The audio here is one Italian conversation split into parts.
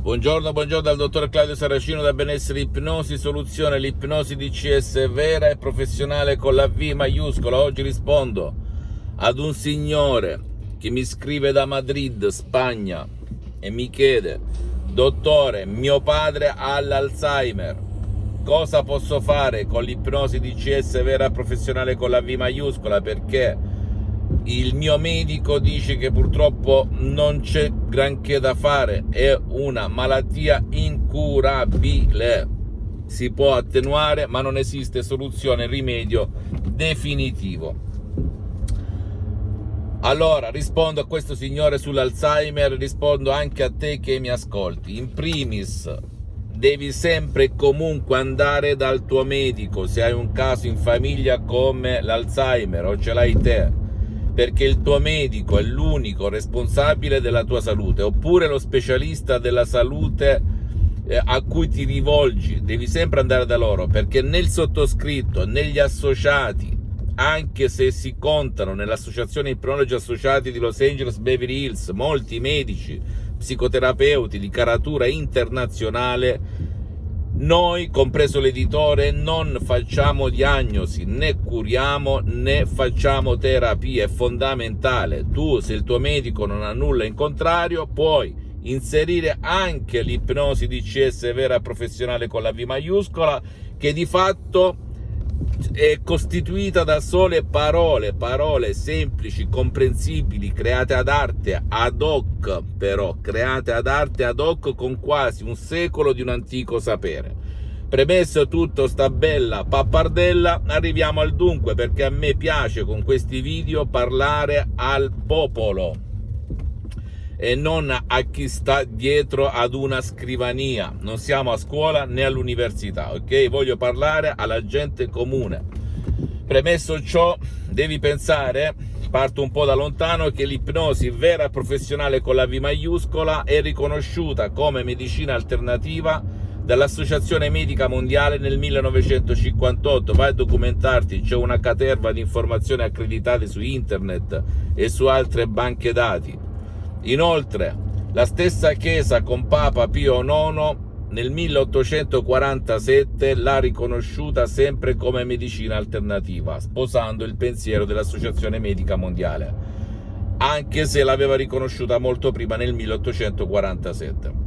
Buongiorno, buongiorno dal dottor Claudio Saracino da Benessere Ipnosi Soluzione, l'ipnosi DCS vera e professionale con la V maiuscola. Oggi rispondo ad un signore che mi scrive da Madrid, Spagna, e mi chiede, dottore, mio padre ha l'Alzheimer, cosa posso fare con l'ipnosi DCS vera e professionale con la V maiuscola? Perché il mio medico dice che purtroppo non c'è granché da fare, è una malattia incurabile. Si può attenuare, ma non esiste soluzione, rimedio definitivo. Allora, rispondo a questo signore sull'Alzheimer, rispondo anche a te che mi ascolti. In primis, devi sempre e comunque andare dal tuo medico se hai un caso in famiglia come l'Alzheimer o ce l'hai te, perché il tuo medico è l'unico responsabile della tua salute, oppure lo specialista della salute eh, a cui ti rivolgi, devi sempre andare da loro, perché nel sottoscritto, negli associati, anche se si contano nell'Associazione Ipnologi Associati di Los Angeles Beverly Hills molti medici, psicoterapeuti di caratura internazionale, noi, compreso l'editore, non facciamo diagnosi, né curiamo, né facciamo terapia. È fondamentale. Tu, se il tuo medico non ha nulla in contrario, puoi inserire anche l'ipnosi DCS vera professionale con la V maiuscola, che di fatto è costituita da sole parole, parole semplici, comprensibili, create ad arte, ad hoc però, create ad arte, ad hoc con quasi un secolo di un antico sapere. Premesso tutto sta bella pappardella, arriviamo al dunque perché a me piace con questi video parlare al popolo e non a chi sta dietro ad una scrivania. Non siamo a scuola né all'università, ok? Voglio parlare alla gente comune. Premesso ciò, devi pensare, parto un po' da lontano, che l'ipnosi vera e professionale con la V maiuscola è riconosciuta come medicina alternativa dall'Associazione Medica Mondiale nel 1958. Vai a documentarti, c'è una caterva di informazioni accreditate su internet e su altre banche dati. Inoltre, la stessa Chiesa con Papa Pio IX nel 1847 l'ha riconosciuta sempre come medicina alternativa, sposando il pensiero dell'Associazione Medica Mondiale, anche se l'aveva riconosciuta molto prima nel 1847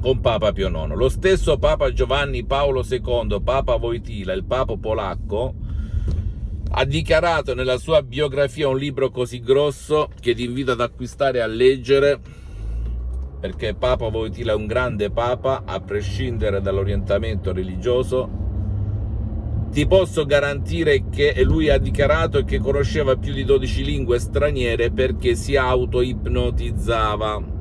con Papa Pio IX. Lo stesso Papa Giovanni Paolo II, Papa Voitila, il Papa polacco, ha dichiarato nella sua biografia un libro così grosso che ti invito ad acquistare e a leggere perché Papa Voitila è un grande Papa a prescindere dall'orientamento religioso. Ti posso garantire che lui ha dichiarato che conosceva più di 12 lingue straniere perché si auto-ipnotizzava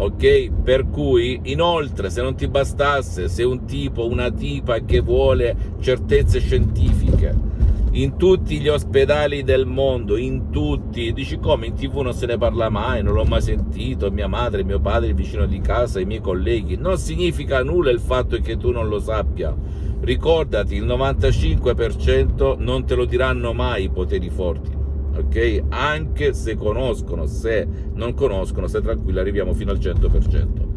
ok? Per cui, inoltre, se non ti bastasse, se un tipo, una tipa che vuole certezze scientifiche, in tutti gli ospedali del mondo, in tutti, dici come in tv non se ne parla mai, non l'ho mai sentito, mia madre, mio padre, il vicino di casa, i miei colleghi, non significa nulla il fatto che tu non lo sappia. Ricordati, il 95% non te lo diranno mai i poteri forti ok? Anche se conoscono, se non conoscono, stai tranquillo, arriviamo fino al 100%.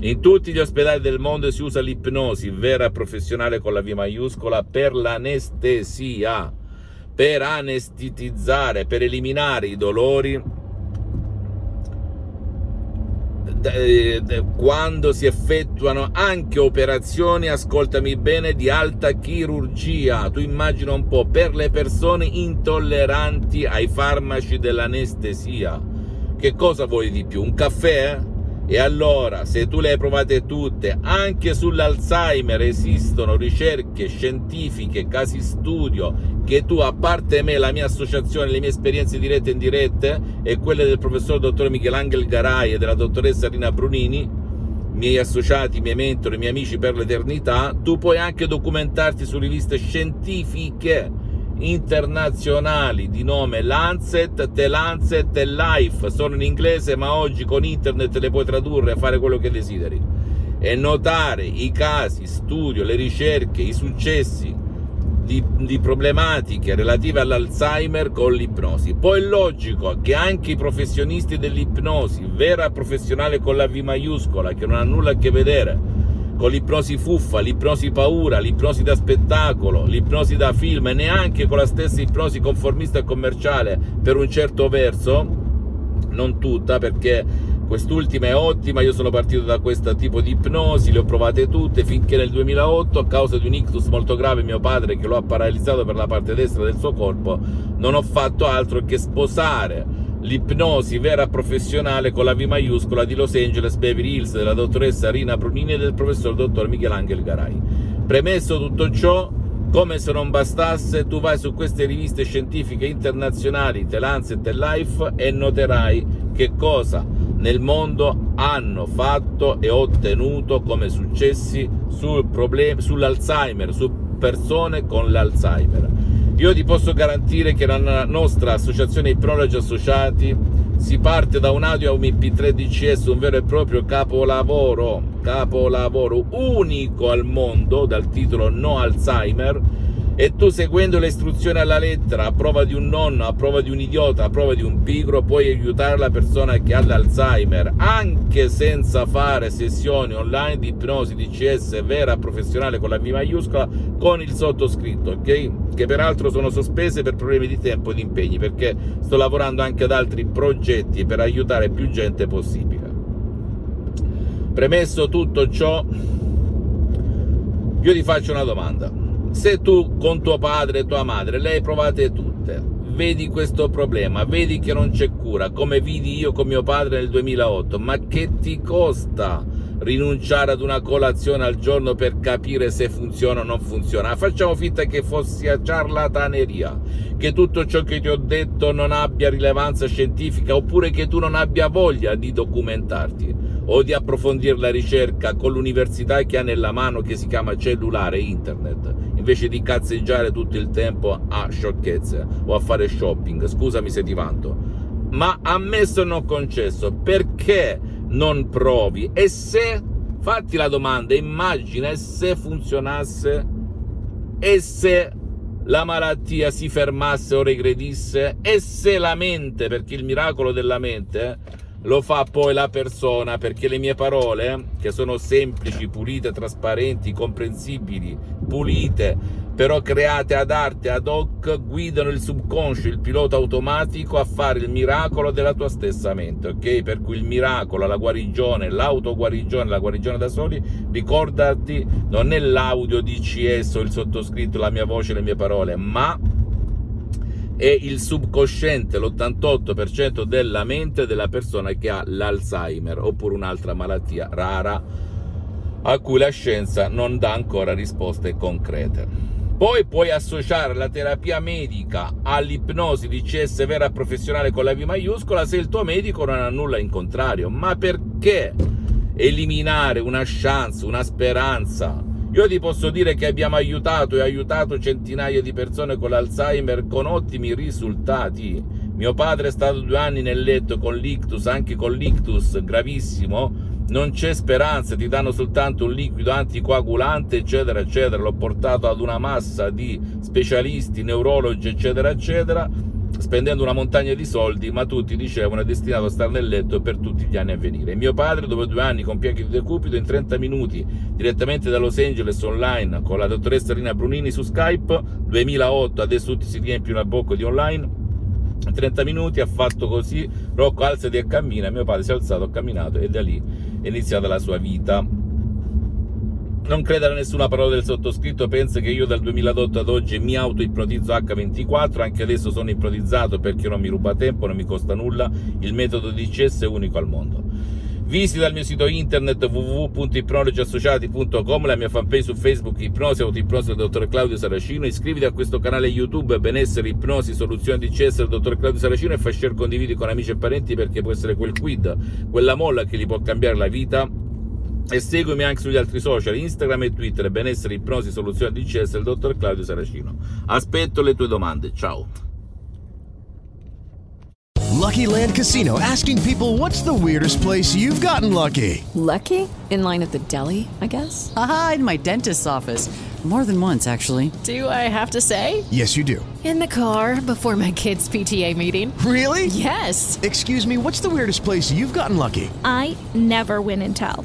In tutti gli ospedali del mondo si usa l'ipnosi vera e professionale con la V maiuscola per l'anestesia, per anestetizzare, per eliminare i dolori quando si effettuano anche operazioni, ascoltami bene, di alta chirurgia. Tu immagina un po' per le persone intolleranti ai farmaci dell'anestesia. Che cosa vuoi di più? Un caffè? E allora, se tu le hai provate tutte, anche sull'Alzheimer esistono ricerche scientifiche, casi studio che tu, a parte me, la mia associazione, le mie esperienze dirette e indirette e quelle del professor dottor Michelangelo Garai e della dottoressa Rina Brunini, miei associati, miei mentori, miei amici per l'eternità, tu puoi anche documentarti su riviste scientifiche internazionali di nome Lancet, The Lancet e Life, sono in inglese ma oggi con internet le puoi tradurre e fare quello che desideri. E notare i casi, studio, le ricerche, i successi di, di, problematiche relative all'Alzheimer con l'ipnosi. Poi è logico che anche i professionisti dell'ipnosi, vera professionale con la V maiuscola, che non ha nulla a che vedere con l'ipnosi fuffa, l'ipnosi paura, l'ipnosi da spettacolo, l'ipnosi da film e neanche con la stessa ipnosi conformista e commerciale per un certo verso, non tutta perché quest'ultima è ottima, io sono partito da questo tipo di ipnosi, le ho provate tutte finché nel 2008 a causa di un ictus molto grave mio padre che lo ha paralizzato per la parte destra del suo corpo non ho fatto altro che sposare l'ipnosi vera professionale con la V maiuscola di Los Angeles Beverly Hills della dottoressa Rina Brunini e del professor dottor Michelangelo Garai. Premesso tutto ciò, come se non bastasse, tu vai su queste riviste scientifiche internazionali, The Lancet e Life, e noterai che cosa nel mondo hanno fatto e ottenuto come successi sul problem- sull'Alzheimer, su persone con l'Alzheimer. Io ti posso garantire che la nostra associazione Ipnologi Associati si parte da un audio a un MP3 DCS, un vero e proprio capolavoro, capolavoro unico al mondo dal titolo No Alzheimer e tu seguendo le istruzioni alla lettera, a prova di un nonno, a prova di un idiota, a prova di un pigro, puoi aiutare la persona che ha l'Alzheimer, anche senza fare sessioni online di ipnosi DCS vera professionale con la V maiuscola, con il sottoscritto, ok? Che peraltro sono sospese per problemi di tempo e di impegni, perché sto lavorando anche ad altri progetti per aiutare più gente possibile. Premesso tutto ciò, io ti faccio una domanda se tu con tuo padre e tua madre le hai provate tutte, vedi questo problema, vedi che non c'è cura, come vidi io con mio padre nel 2008, ma che ti costa rinunciare ad una colazione al giorno per capire se funziona o non funziona? Facciamo finta che fossi a ciarlataneria, che tutto ciò che ti ho detto non abbia rilevanza scientifica oppure che tu non abbia voglia di documentarti o di approfondire la ricerca con l'università che ha nella mano che si chiama cellulare internet invece di cazzeggiare tutto il tempo a sciocchezze o a fare shopping. Scusami se ti vanto. Ma ammesso e non concesso, perché non provi? E se, fatti la domanda, immagina se funzionasse? E se la malattia si fermasse o regredisse? E se la mente, perché il miracolo della mente lo fa poi la persona perché le mie parole, che sono semplici, pulite, trasparenti, comprensibili, pulite, però create ad arte, ad hoc, guidano il subconscio, il pilota automatico a fare il miracolo della tua stessa mente, ok? Per cui il miracolo, la guarigione, l'autoguarigione, la guarigione da soli, ricordati, non è l'audio DCS o il sottoscritto, la mia voce, le mie parole, ma è il subconsciente, l'88% della mente della persona che ha l'Alzheimer oppure un'altra malattia rara a cui la scienza non dà ancora risposte concrete. Poi puoi associare la terapia medica all'ipnosi di CS vera professionale con la V maiuscola se il tuo medico non ha nulla in contrario. Ma perché eliminare una chance, una speranza, io ti posso dire che abbiamo aiutato e aiutato centinaia di persone con l'Alzheimer con ottimi risultati. Mio padre è stato due anni nel letto con l'ictus, anche con l'ictus gravissimo. Non c'è speranza, ti danno soltanto un liquido anticoagulante, eccetera, eccetera. L'ho portato ad una massa di specialisti, neurologi, eccetera, eccetera spendendo una montagna di soldi, ma tutti dicevano è destinato a stare nel letto per tutti gli anni a venire. Mio padre, dopo due anni con piaghe di decupito, in 30 minuti, direttamente da Los Angeles online, con la dottoressa Rina Brunini su Skype, 2008, adesso tutti si riempiono la bocca di online, in 30 minuti ha fatto così, Rocco alzati e cammina, mio padre si è alzato, ha camminato e da lì è iniziata la sua vita non credere a nessuna parola del sottoscritto, pensa che io dal 2008 ad oggi mi auto-ipnotizzo H24, anche adesso sono ipnotizzato perché non mi ruba tempo, non mi costa nulla, il metodo DCS è unico al mondo. Visita il mio sito internet www.ipnologiassociati.com, la mia fanpage su Facebook Ipnosi, Autoipnosi del dottor Claudio Saracino, iscriviti a questo canale YouTube Benessere Ipnosi Soluzioni di CS del dottor Claudio Saracino e fai share condividi con amici e parenti perché può essere quel quid, quella molla che gli può cambiare la vita e seguimi anche sugli altri social, Instagram e Twitter, benessere, ipnosi, soluzioni DCS del dottor Claudio Saracino. Aspetto le tue domande, ciao. Lucky Land Casino asking people what's the weirdest place you've gotten lucky? Lucky? In line at the deli, I guess? Aha, in my dentist's office. More than once, actually. Do I have to say? Yes, you do. In the car before my kids' PTA meeting. Really? Yes. Excuse me, what's the weirdest place you've gotten lucky? I never win and tell.